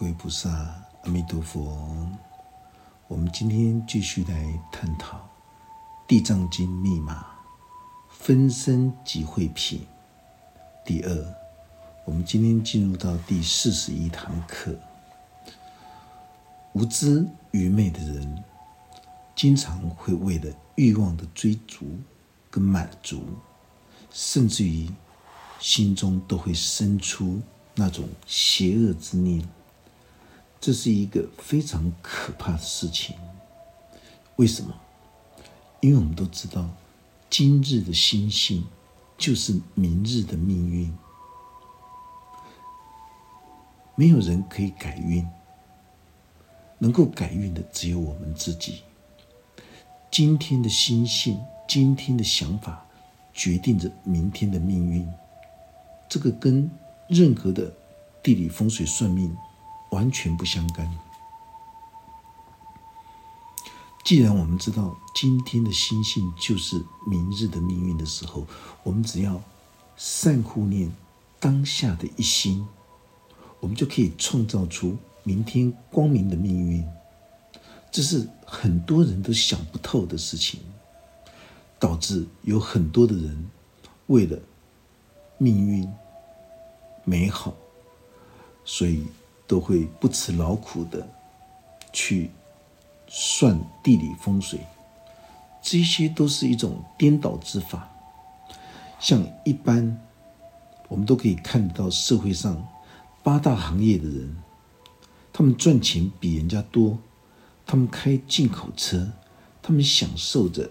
各位菩萨，阿弥陀佛。我们今天继续来探讨《地藏经》密码分身集会品第二。我们今天进入到第四十一堂课。无知愚昧的人，经常会为了欲望的追逐跟满足，甚至于心中都会生出那种邪恶之念。这是一个非常可怕的事情。为什么？因为我们都知道，今日的心性就是明日的命运。没有人可以改运，能够改运的只有我们自己。今天的心性，今天的想法，决定着明天的命运。这个跟任何的地理风水算命。完全不相干。既然我们知道今天的心性就是明日的命运的时候，我们只要善护念当下的一心，我们就可以创造出明天光明的命运。这是很多人都想不透的事情，导致有很多的人为了命运美好，所以。都会不辞劳苦的去算地理风水，这些都是一种颠倒之法。像一般我们都可以看到社会上八大行业的人，他们赚钱比人家多，他们开进口车，他们享受着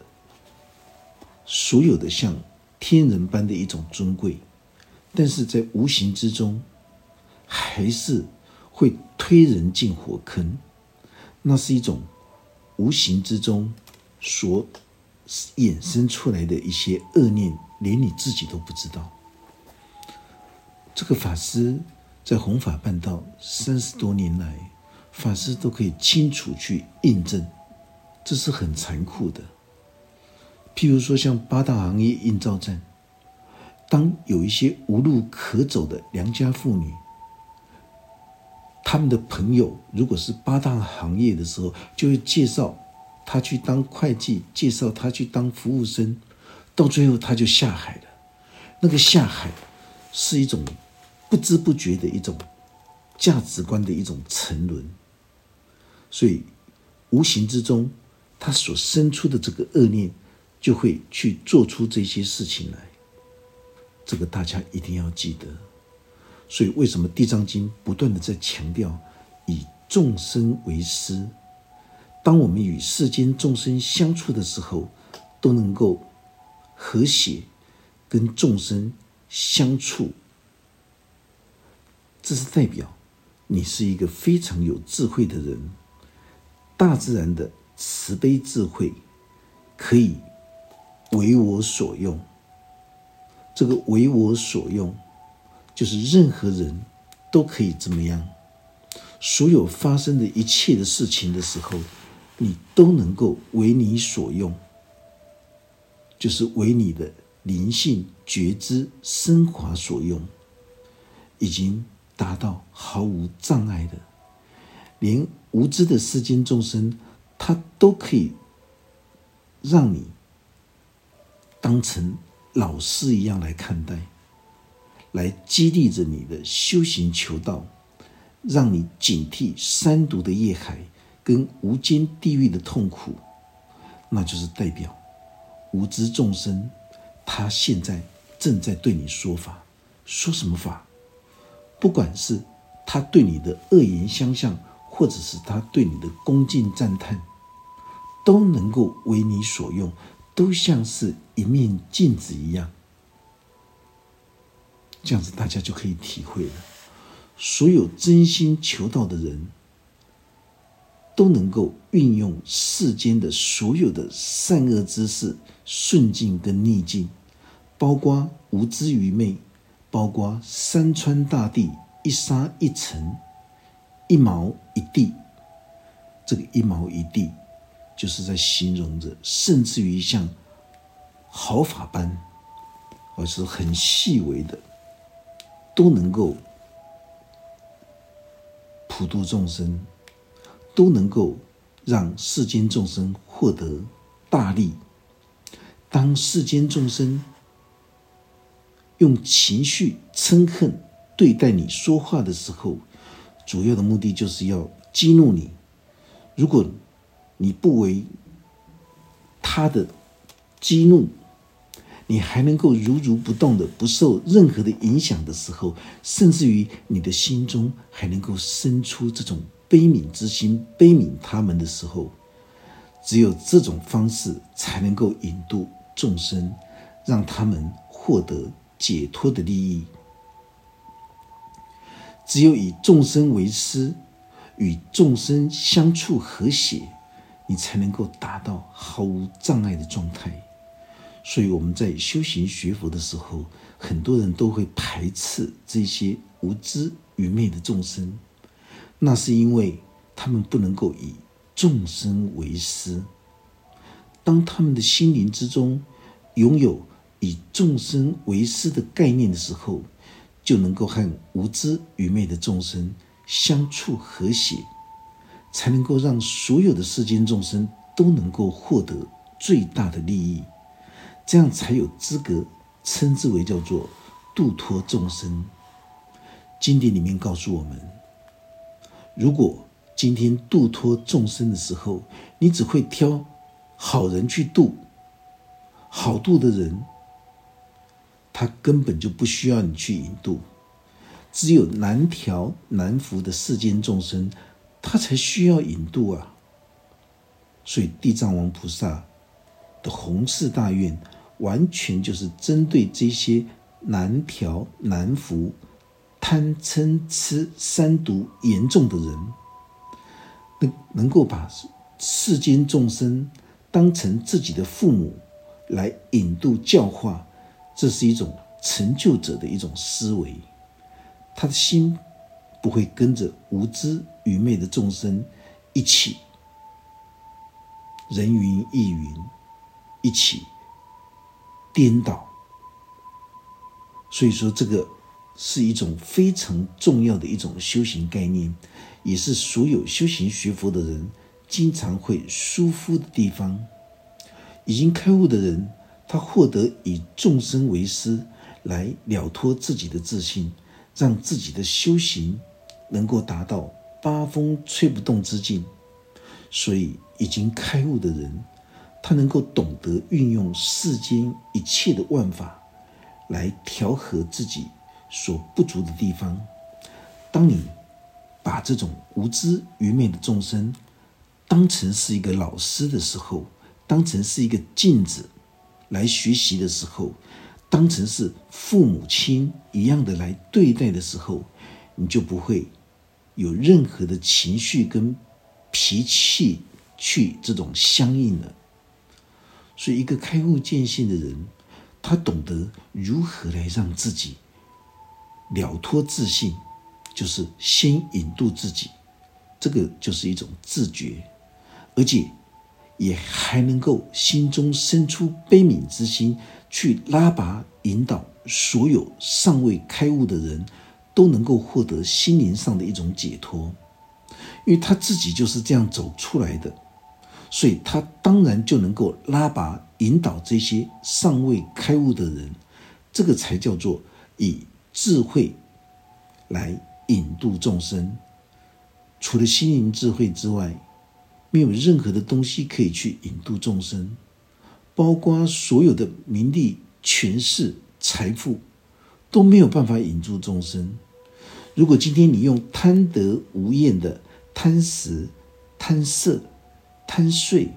所有的像天人般的一种尊贵，但是在无形之中还是。会推人进火坑，那是一种无形之中所衍生出来的一些恶念，连你自己都不知道。这个法师在弘法办道三十多年来，法师都可以清楚去印证，这是很残酷的。譬如说，像八大行业印造站，当有一些无路可走的良家妇女。他们的朋友如果是八大行业的时候，就会介绍他去当会计，介绍他去当服务生，到最后他就下海了。那个下海是一种不知不觉的一种价值观的一种沉沦，所以无形之中他所生出的这个恶念，就会去做出这些事情来。这个大家一定要记得。所以，为什么《地藏经》不断的在强调以众生为师？当我们与世间众生相处的时候，都能够和谐跟众生相处，这是代表你是一个非常有智慧的人。大自然的慈悲智慧可以为我所用，这个为我所用。就是任何人都可以怎么样？所有发生的一切的事情的时候，你都能够为你所用，就是为你的灵性觉知升华所用，已经达到毫无障碍的，连无知的世间众生，他都可以让你当成老师一样来看待。来激励着你的修行求道，让你警惕三毒的业海跟无间地狱的痛苦，那就是代表无知众生，他现在正在对你说法，说什么法？不管是他对你的恶言相向，或者是他对你的恭敬赞叹，都能够为你所用，都像是一面镜子一样。这样子，大家就可以体会了。所有真心求道的人，都能够运用世间的所有的善恶之事，顺境跟逆境，包括无知愚昧，包括山川大地，一沙一尘，一毛一地。这个一毛一地，就是在形容着，甚至于像毫发般，而是很细微的。都能够普度众生，都能够让世间众生获得大利。当世间众生用情绪嗔恨对待你说话的时候，主要的目的就是要激怒你。如果你不为他的激怒，你还能够如如不动的不受任何的影响的时候，甚至于你的心中还能够生出这种悲悯之心，悲悯他们的时候，只有这种方式才能够引渡众生，让他们获得解脱的利益。只有以众生为师，与众生相处和谐。你才能够达到毫无障碍的状态。所以我们在修行学佛的时候，很多人都会排斥这些无知愚昧的众生，那是因为他们不能够以众生为师。当他们的心灵之中拥有以众生为师的概念的时候，就能够和无知愚昧的众生相处和谐。才能够让所有的世间众生都能够获得最大的利益，这样才有资格称之为叫做度脱众生。经典里面告诉我们，如果今天度脱众生的时候，你只会挑好人去度，好度的人，他根本就不需要你去引渡，只有难调难服的世间众生。他才需要引渡啊！所以地藏王菩萨的弘誓大愿，完全就是针对这些难调难服、贪嗔痴三毒严重的人，能能够把世间众生当成自己的父母来引渡教化，这是一种成就者的一种思维，他的心。不会跟着无知愚昧的众生一起人云亦云，一起颠倒。所以说，这个是一种非常重要的一种修行概念，也是所有修行学佛的人经常会疏忽的地方。已经开悟的人，他获得以众生为师，来了脱自己的自信。让自己的修行能够达到八风吹不动之境，所以已经开悟的人，他能够懂得运用世间一切的万法来调和自己所不足的地方。当你把这种无知愚昧的众生当成是一个老师的时候，当成是一个镜子来学习的时候。当成是父母亲一样的来对待的时候，你就不会有任何的情绪跟脾气去这种相应了。所以，一个开悟见性的人，他懂得如何来让自己了脱自信，就是先引渡自己，这个就是一种自觉，而且也还能够心中生出悲悯之心。去拉拔引导所有尚未开悟的人，都能够获得心灵上的一种解脱，因为他自己就是这样走出来的，所以他当然就能够拉拔引导这些尚未开悟的人，这个才叫做以智慧来引渡众生。除了心灵智慧之外，没有任何的东西可以去引渡众生。包括所有的名利、权势、财富，都没有办法引渡众生。如果今天你用贪得无厌的贪食、贪色、贪睡、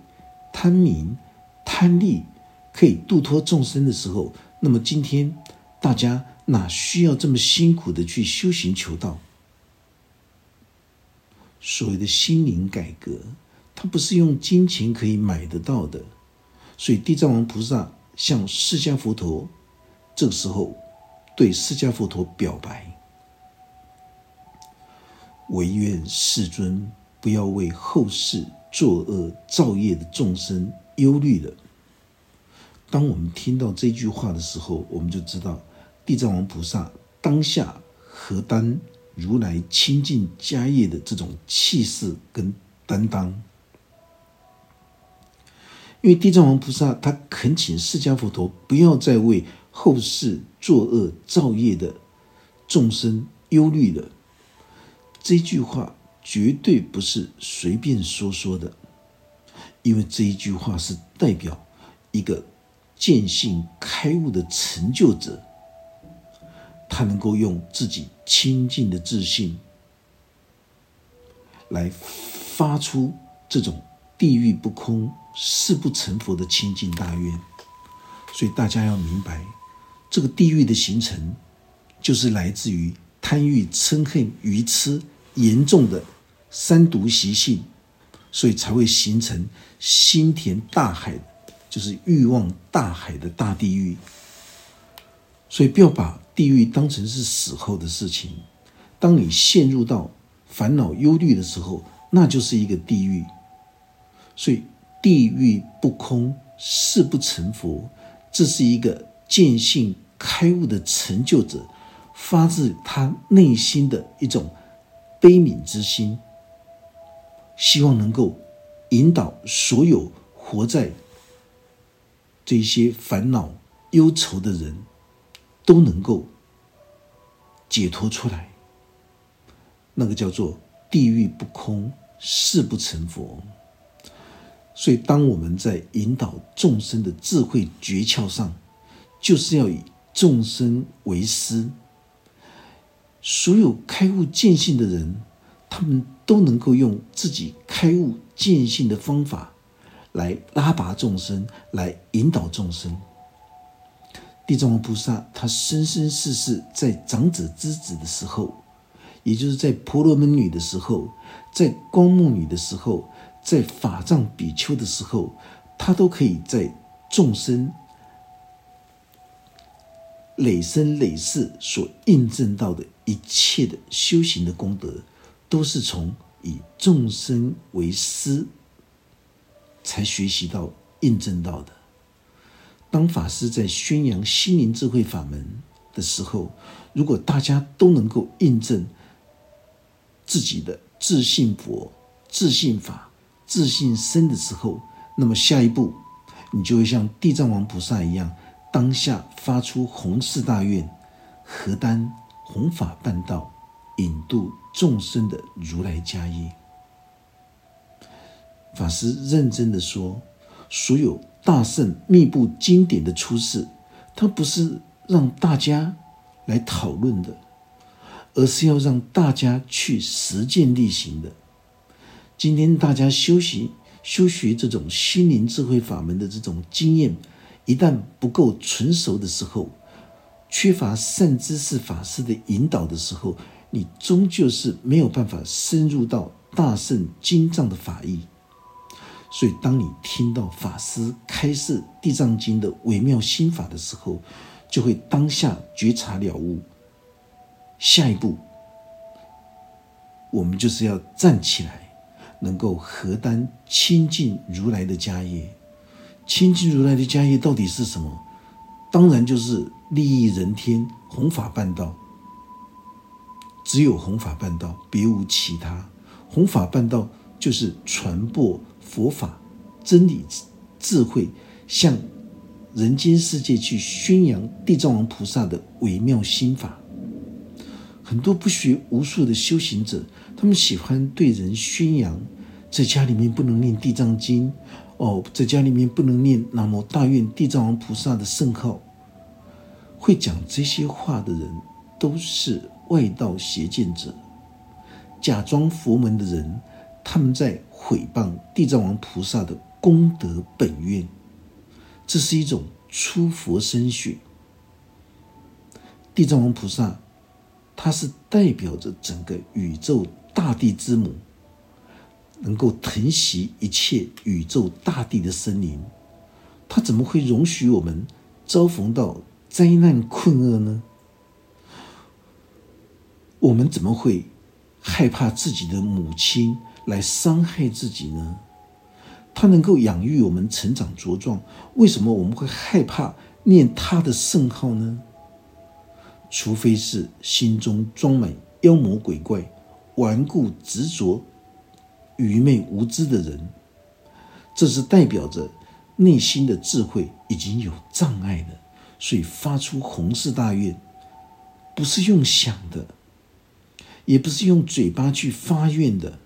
贪名、贪利，可以度脱众生的时候，那么今天大家哪需要这么辛苦的去修行求道？所谓的心灵改革，它不是用金钱可以买得到的。所以，地藏王菩萨向释迦佛陀，这个时候对释迦佛陀表白：“唯愿世尊不要为后世作恶造业的众生忧虑了。”当我们听到这句话的时候，我们就知道地藏王菩萨当下何当如来亲近家业的这种气势跟担当。因为地藏王菩萨他恳请释迦佛陀不要再为后世作恶造业的众生忧虑了，这句话绝对不是随便说说的，因为这一句话是代表一个见性开悟的成就者。他能够用自己清净的自信来发出这种地狱不空、誓不成佛的清净大愿，所以大家要明白，这个地狱的形成就是来自于贪欲、嗔恨、愚痴严重的三毒习性，所以才会形成心田大海，就是欲望大海的大地狱。所以不要把。地狱当成是死后的事情，当你陷入到烦恼忧虑的时候，那就是一个地狱。所以地狱不空，誓不成佛，这是一个见性开悟的成就者发自他内心的一种悲悯之心，希望能够引导所有活在这些烦恼忧愁的人。都能够解脱出来，那个叫做地狱不空，誓不成佛。所以，当我们在引导众生的智慧诀窍上，就是要以众生为师。所有开悟见性的人，他们都能够用自己开悟见性的方法来拉拔众生，来引导众生。地藏王菩萨，他生生世世在长者之子的时候，也就是在婆罗门女的时候，在光目女的时候，在法藏比丘的时候，他都可以在众生累生累世所印证到的一切的修行的功德，都是从以众生为师才学习到、印证到的。当法师在宣扬心灵智慧法门的时候，如果大家都能够印证自己的自信佛、自信法、自信身的时候，那么下一步你就会像地藏王菩萨一样，当下发出弘誓大愿，何担弘法办道，引渡众生的如来家业。法师认真的说，所有。大圣密布经典的出世，它不是让大家来讨论的，而是要让大家去实践力行的。今天大家修习、修学这种心灵智慧法门的这种经验，一旦不够纯熟的时候，缺乏善知识法师的引导的时候，你终究是没有办法深入到大圣经藏的法义。所以，当你听到法师开示《地藏经》的微妙心法的时候，就会当下觉察了悟。下一步，我们就是要站起来，能够合担亲近如来的家业。亲近如来的家业到底是什么？当然就是利益人天、弘法办道。只有弘法办道，别无其他。弘法办道就是传播。佛法真理智慧，向人间世界去宣扬地藏王菩萨的微妙心法。很多不学无术的修行者，他们喜欢对人宣扬，在家里面不能念地藏经，哦，在家里面不能念南无大愿地藏王菩萨的圣号。会讲这些话的人，都是外道邪见者，假装佛门的人。他们在毁谤地藏王菩萨的功德本愿，这是一种出佛身血。地藏王菩萨，他是代表着整个宇宙大地之母，能够疼惜一切宇宙大地的生灵，他怎么会容许我们遭逢到灾难困厄呢？我们怎么会害怕自己的母亲？来伤害自己呢？他能够养育我们成长茁壮，为什么我们会害怕念他的圣号呢？除非是心中装满妖魔鬼怪、顽固执着、愚昧无知的人。这是代表着内心的智慧已经有障碍了，所以发出宏誓大愿，不是用想的，也不是用嘴巴去发愿的。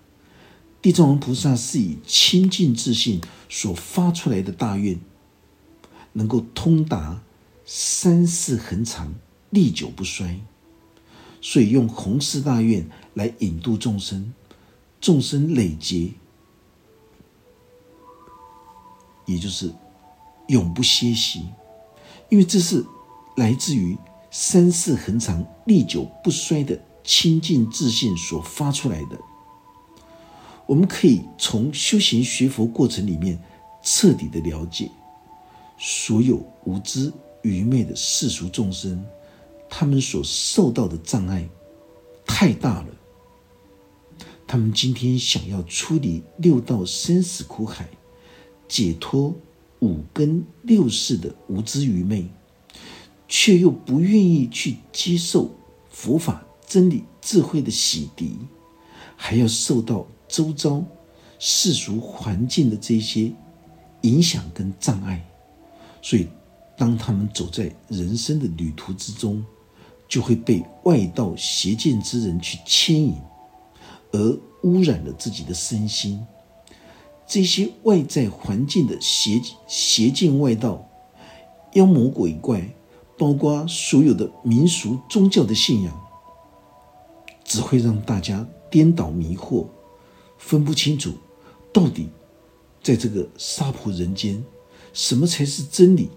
地藏王菩萨是以清净自信所发出来的大愿，能够通达三世恒长、历久不衰，所以用弘誓大愿来引渡众生，众生累劫。也就是永不歇息，因为这是来自于三世恒长、历久不衰的清净自信所发出来的。我们可以从修行学佛过程里面彻底的了解，所有无知愚昧的世俗众生，他们所受到的障碍太大了。他们今天想要出离六道生死苦海。解脱五根六识的无知愚昧，却又不愿意去接受佛法真理智慧的洗涤，还要受到周遭世俗环境的这些影响跟障碍，所以当他们走在人生的旅途之中，就会被外道邪见之人去牵引，而污染了自己的身心。这些外在环境的邪邪见外道、妖魔鬼怪，包括所有的民俗宗教的信仰，只会让大家颠倒迷惑，分不清楚到底在这个娑婆人间，什么才是真理。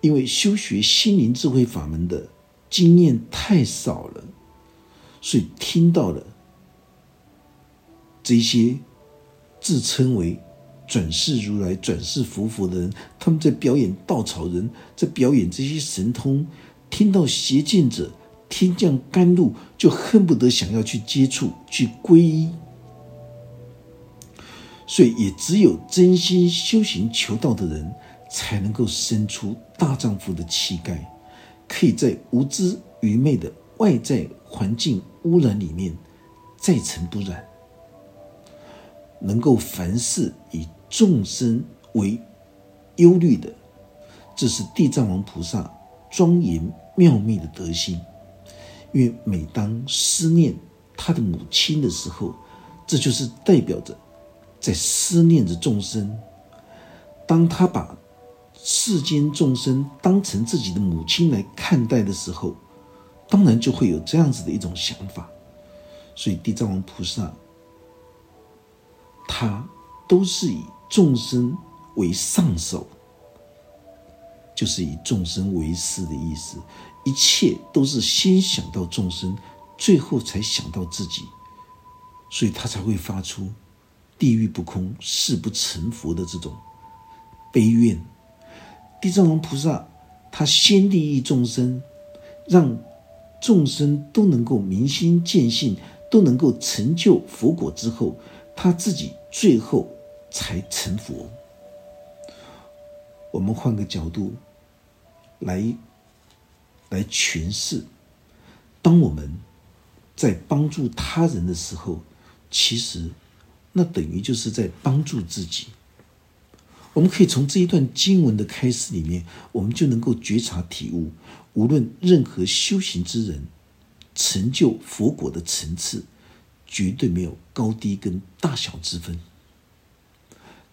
因为修学心灵智慧法门的经验太少了，所以听到了这些。自称为转世如来、转世佛佛的人，他们在表演稻草人，在表演这些神通。听到邪见者天降甘露，就恨不得想要去接触、去皈依。所以，也只有真心修行求道的人，才能够生出大丈夫的气概，可以在无知愚昧的外在环境污染里面再尘不染。能够凡事以众生为忧虑的，这是地藏王菩萨庄严妙密的德性。因为每当思念他的母亲的时候，这就是代表着在思念着众生。当他把世间众生当成自己的母亲来看待的时候，当然就会有这样子的一种想法。所以地藏王菩萨。他都是以众生为上首，就是以众生为师的意思。一切都是先想到众生，最后才想到自己，所以他才会发出“地狱不空，誓不成佛”的这种悲怨。地藏王菩萨他先利益众生，让众生都能够明心见性，都能够成就佛果之后。他自己最后才成佛。我们换个角度来来诠释：当我们在帮助他人的时候，其实那等于就是在帮助自己。我们可以从这一段经文的开始里面，我们就能够觉察体悟：无论任何修行之人，成就佛果的层次。绝对没有高低跟大小之分。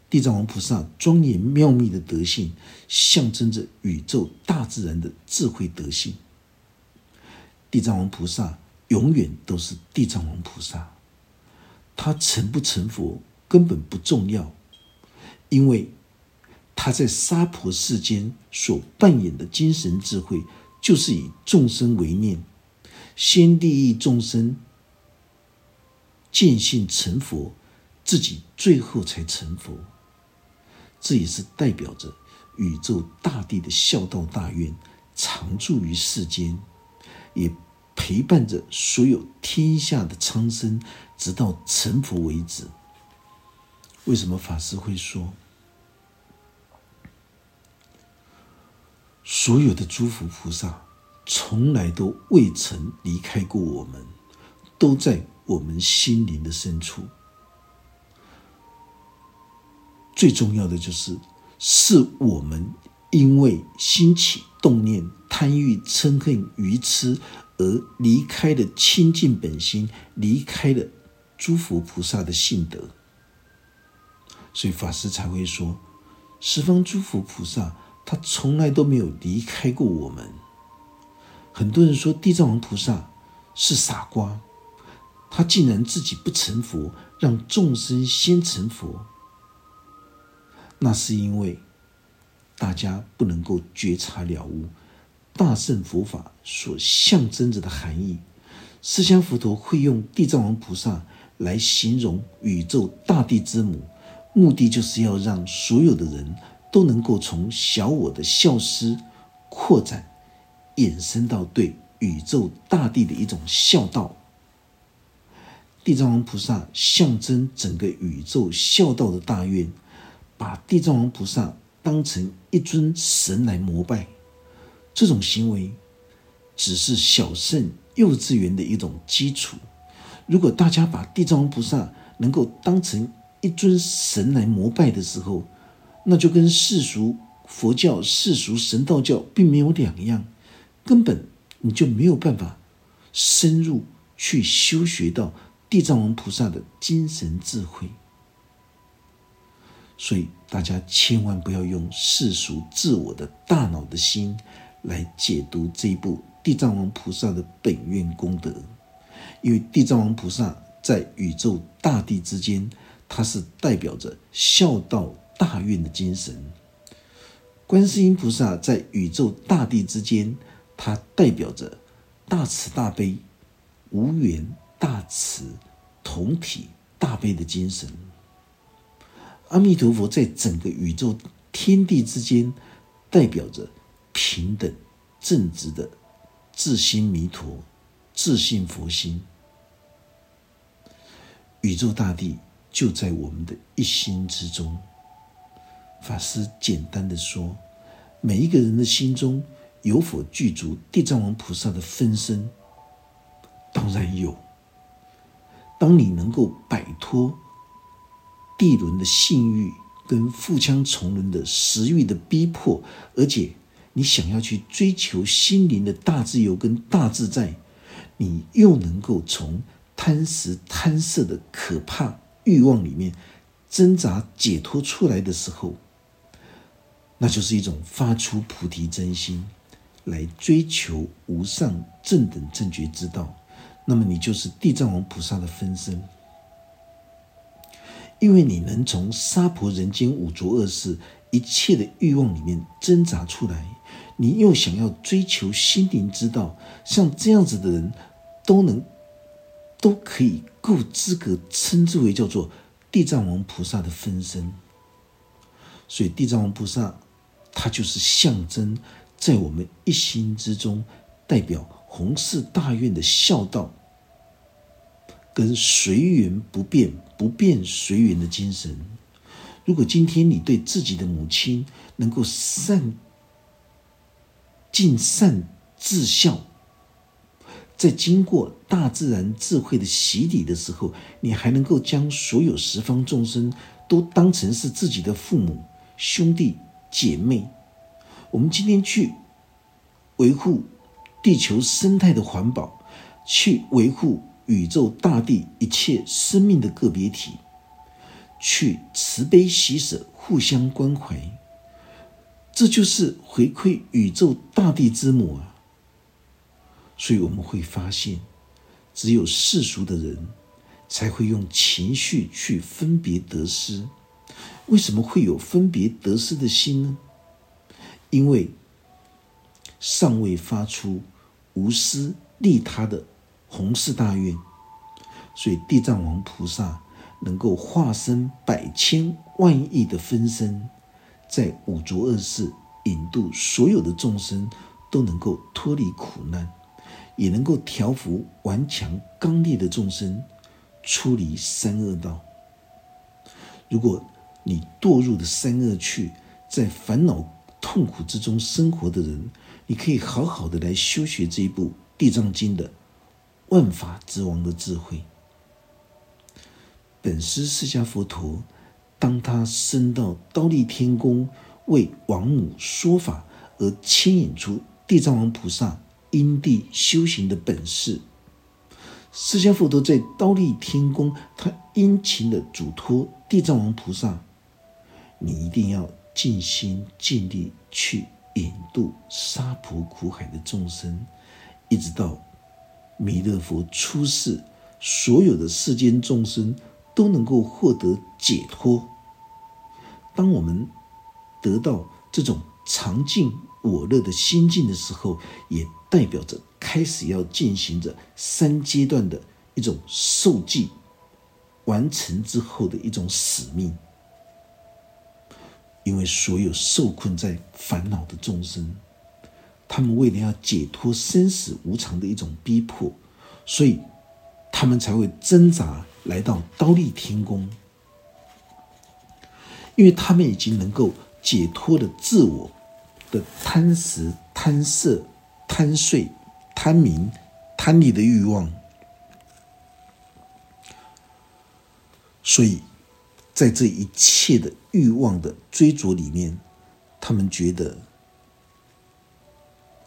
地藏王菩萨庄严妙密的德性，象征着宇宙大自然的智慧德性。地藏王菩萨永远都是地藏王菩萨，他成不成佛根本不重要，因为他在娑婆世间所扮演的精神智慧，就是以众生为念，先利益众生。见性成佛，自己最后才成佛，这也是代表着宇宙大地的孝道大愿常驻于世间，也陪伴着所有天下的苍生，直到成佛为止。为什么法师会说，所有的诸佛菩萨从来都未曾离开过我们，都在我们心灵的深处。最重要的就是，是我们因为兴起动念、贪欲、嗔恨、愚痴而离开了清净本心，离开了诸佛菩萨的性德，所以法师才会说，十方诸佛菩萨他从来都没有离开过我们。很多人说地藏王菩萨是傻瓜，他竟然自己不成佛，让众生先成佛。那是因为大家不能够觉察了悟大圣佛法所象征着的含义。释迦佛陀会用地藏王菩萨来形容宇宙大地之母，目的就是要让所有的人都能够从小我的消失、扩展、衍生到对宇宙大地的一种孝道。地藏王菩萨象征整个宇宙孝道的大愿。把地藏王菩萨当成一尊神来膜拜，这种行为只是小圣幼稚园的一种基础。如果大家把地藏王菩萨能够当成一尊神来膜拜的时候，那就跟世俗佛教、世俗神道教并没有两样，根本你就没有办法深入去修学到地藏王菩萨的精神智慧。所以，大家千万不要用世俗自我的大脑的心来解读这一部地藏王菩萨的本愿功德，因为地藏王菩萨在宇宙大地之间，它是代表着孝道大愿的精神；观世音菩萨在宇宙大地之间，它代表着大慈大悲、无缘大慈、同体大悲的精神。阿弥陀佛在整个宇宙天地之间，代表着平等正直的自心弥陀、自信佛心。宇宙大地就在我们的一心之中。法师简单的说，每一个人的心中有否具足地藏王菩萨的分身？当然有。当你能够摆脱。地轮的性欲跟腹腔重轮的食欲的逼迫，而且你想要去追求心灵的大自由跟大自在，你又能够从贪食贪色的可怕欲望里面挣扎解脱出来的时候，那就是一种发出菩提真心来追求无上正等正觉之道，那么你就是地藏王菩萨的分身。因为你能从娑婆人间五浊恶世一切的欲望里面挣扎出来，你又想要追求心灵之道，像这样子的人，都能都可以够资格称之为叫做地藏王菩萨的分身。所以地藏王菩萨，它就是象征在我们一心之中，代表弘誓大愿的孝道。跟随缘不变、不变随缘的精神。如果今天你对自己的母亲能够善尽善至孝，在经过大自然智慧的洗礼的时候，你还能够将所有十方众生都当成是自己的父母、兄弟姐妹。我们今天去维护地球生态的环保，去维护。宇宙大地一切生命的个别体，去慈悲喜舍，互相关怀，这就是回馈宇宙大地之母啊！所以我们会发现，只有世俗的人才会用情绪去分别得失。为什么会有分别得失的心呢？因为尚未发出无私利他的。弘誓大愿，所以地藏王菩萨能够化身百千万亿的分身，在五浊恶世引渡所有的众生，都能够脱离苦难，也能够调伏顽强刚烈的众生，出离三恶道。如果你堕入的三恶趣，在烦恼痛苦之中生活的人，你可以好好的来修学这一部《地藏经》的万法之王的智慧。本师释迦佛陀，当他升到刀立天宫为王母说法，而牵引出地藏王菩萨因地修行的本事。释迦佛陀在刀立天宫，他殷勤的嘱托地藏王菩萨：“你一定要尽心尽力去引渡沙婆苦海的众生，一直到弥勒佛出世，所有的世间众生。”都能够获得解脱。当我们得到这种常静我乐的心境的时候，也代表着开始要进行着三阶段的一种受记完成之后的一种使命。因为所有受困在烦恼的众生，他们为了要解脱生死无常的一种逼迫，所以他们才会挣扎。来到刀立天宫，因为他们已经能够解脱了自我的贪食、贪色、贪睡、贪名、贪利的欲望，所以在这一切的欲望的追逐里面，他们觉得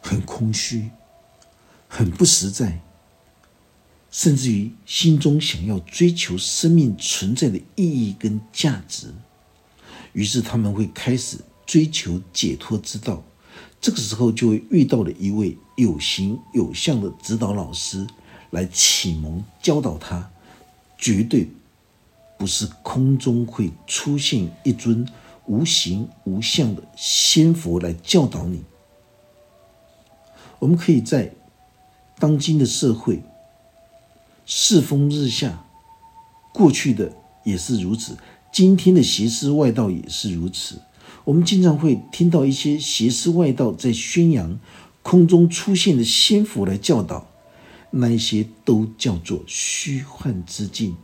很空虚，很不实在。甚至于心中想要追求生命存在的意义跟价值，于是他们会开始追求解脱之道。这个时候就会遇到了一位有形有相的指导老师来启蒙教导他，绝对不是空中会出现一尊无形无相的仙佛来教导你。我们可以在当今的社会。世风日下，过去的也是如此，今天的邪师外道也是如此。我们经常会听到一些邪师外道在宣扬空中出现的仙佛来教导，那一些都叫做虚幻之境。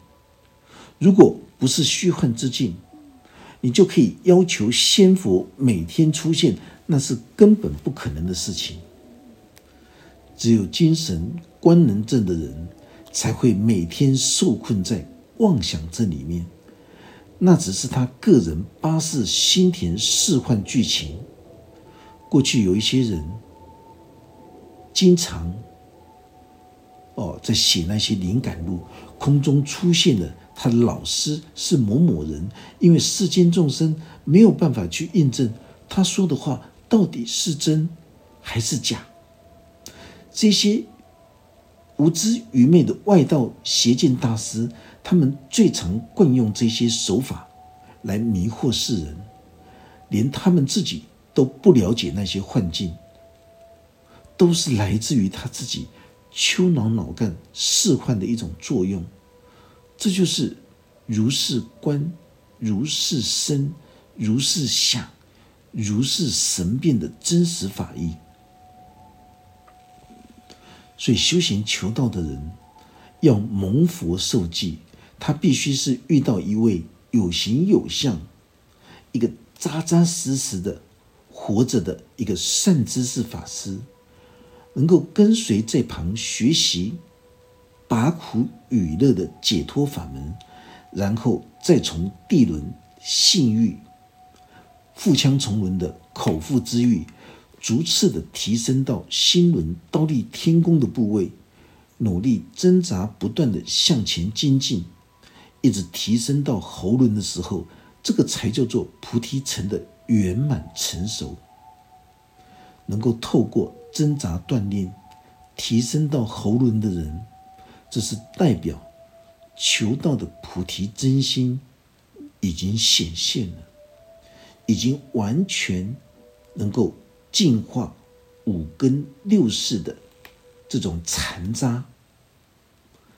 如果不是虚幻之境，你就可以要求仙佛每天出现，那是根本不可能的事情。只有精神观能症的人。才会每天受困在妄想症里面，那只是他个人八世心田释幻剧情。过去有一些人经常哦在写那些灵感录，空中出现的他的老师是某某人，因为世间众生没有办法去印证他说的话到底是真还是假，这些。无知愚昧的外道邪见大师，他们最常惯用这些手法来迷惑世人，连他们自己都不了解那些幻境，都是来自于他自己丘脑脑干释幻的一种作用。这就是如是观、如是生、如是想、如是神变的真实法义。所以，修行求道的人要蒙佛受记，他必须是遇到一位有形有相、一个扎扎实实的活着的一个善知识法师，能够跟随在旁学习拔苦与乐的解脱法门，然后再从地轮、性欲、腹腔重轮的口腹之欲。逐次的提升到心轮刀立天宫的部位，努力挣扎，不断的向前精进，一直提升到喉轮的时候，这个才叫做菩提层的圆满成熟。能够透过挣扎锻炼，提升到喉轮的人，这是代表求道的菩提真心已经显现了，已经完全能够。净化五根六识的这种残渣，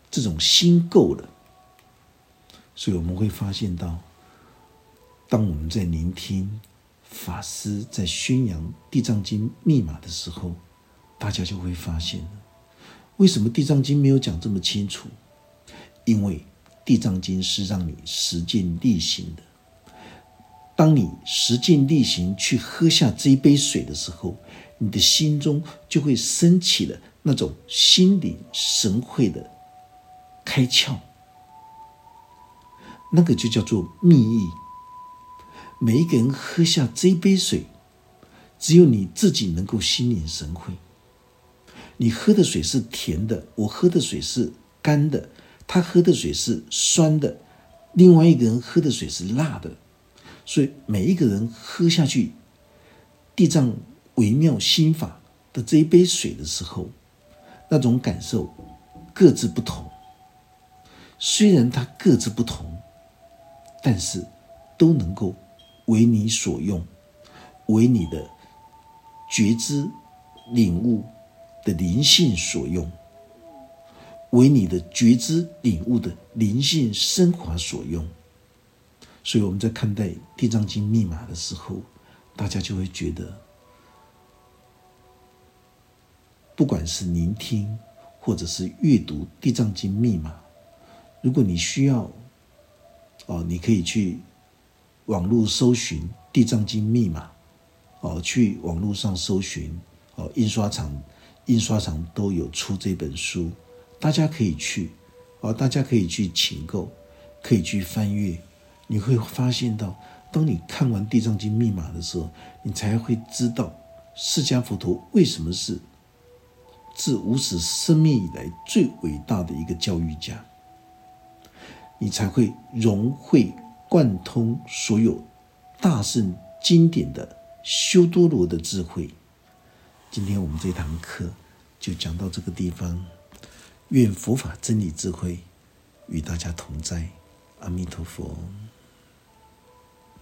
这种心垢了，所以我们会发现到，当我们在聆听法师在宣扬《地藏经》密码的时候，大家就会发现了，为什么《地藏经》没有讲这么清楚？因为《地藏经》是让你实践力行的。当你实践力行去喝下这一杯水的时候，你的心中就会升起了那种心领神会的开窍，那个就叫做密意。每一个人喝下这一杯水，只有你自己能够心领神会。你喝的水是甜的，我喝的水是干的，他喝的水是酸的，另外一个人喝的水是辣的。所以每一个人喝下去地藏微妙心法的这一杯水的时候，那种感受各自不同。虽然它各自不同，但是都能够为你所用，为你的觉知领悟的灵性所用，为你的觉知领悟的灵性升华所用。所以我们在看待《地藏经》密码的时候，大家就会觉得，不管是聆听或者是阅读《地藏经》密码，如果你需要，哦，你可以去网络搜寻《地藏经》密码，哦，去网络上搜寻，哦，印刷厂印刷厂都有出这本书，大家可以去，哦，大家可以去请购，可以去翻阅。你会发现到，当你看完《地藏经》密码的时候，你才会知道释迦佛陀为什么是自无始生命以来最伟大的一个教育家。你才会融会贯通所有大圣经典的修多罗的智慧。今天我们这堂课就讲到这个地方，愿佛法真理智慧与大家同在，阿弥陀佛。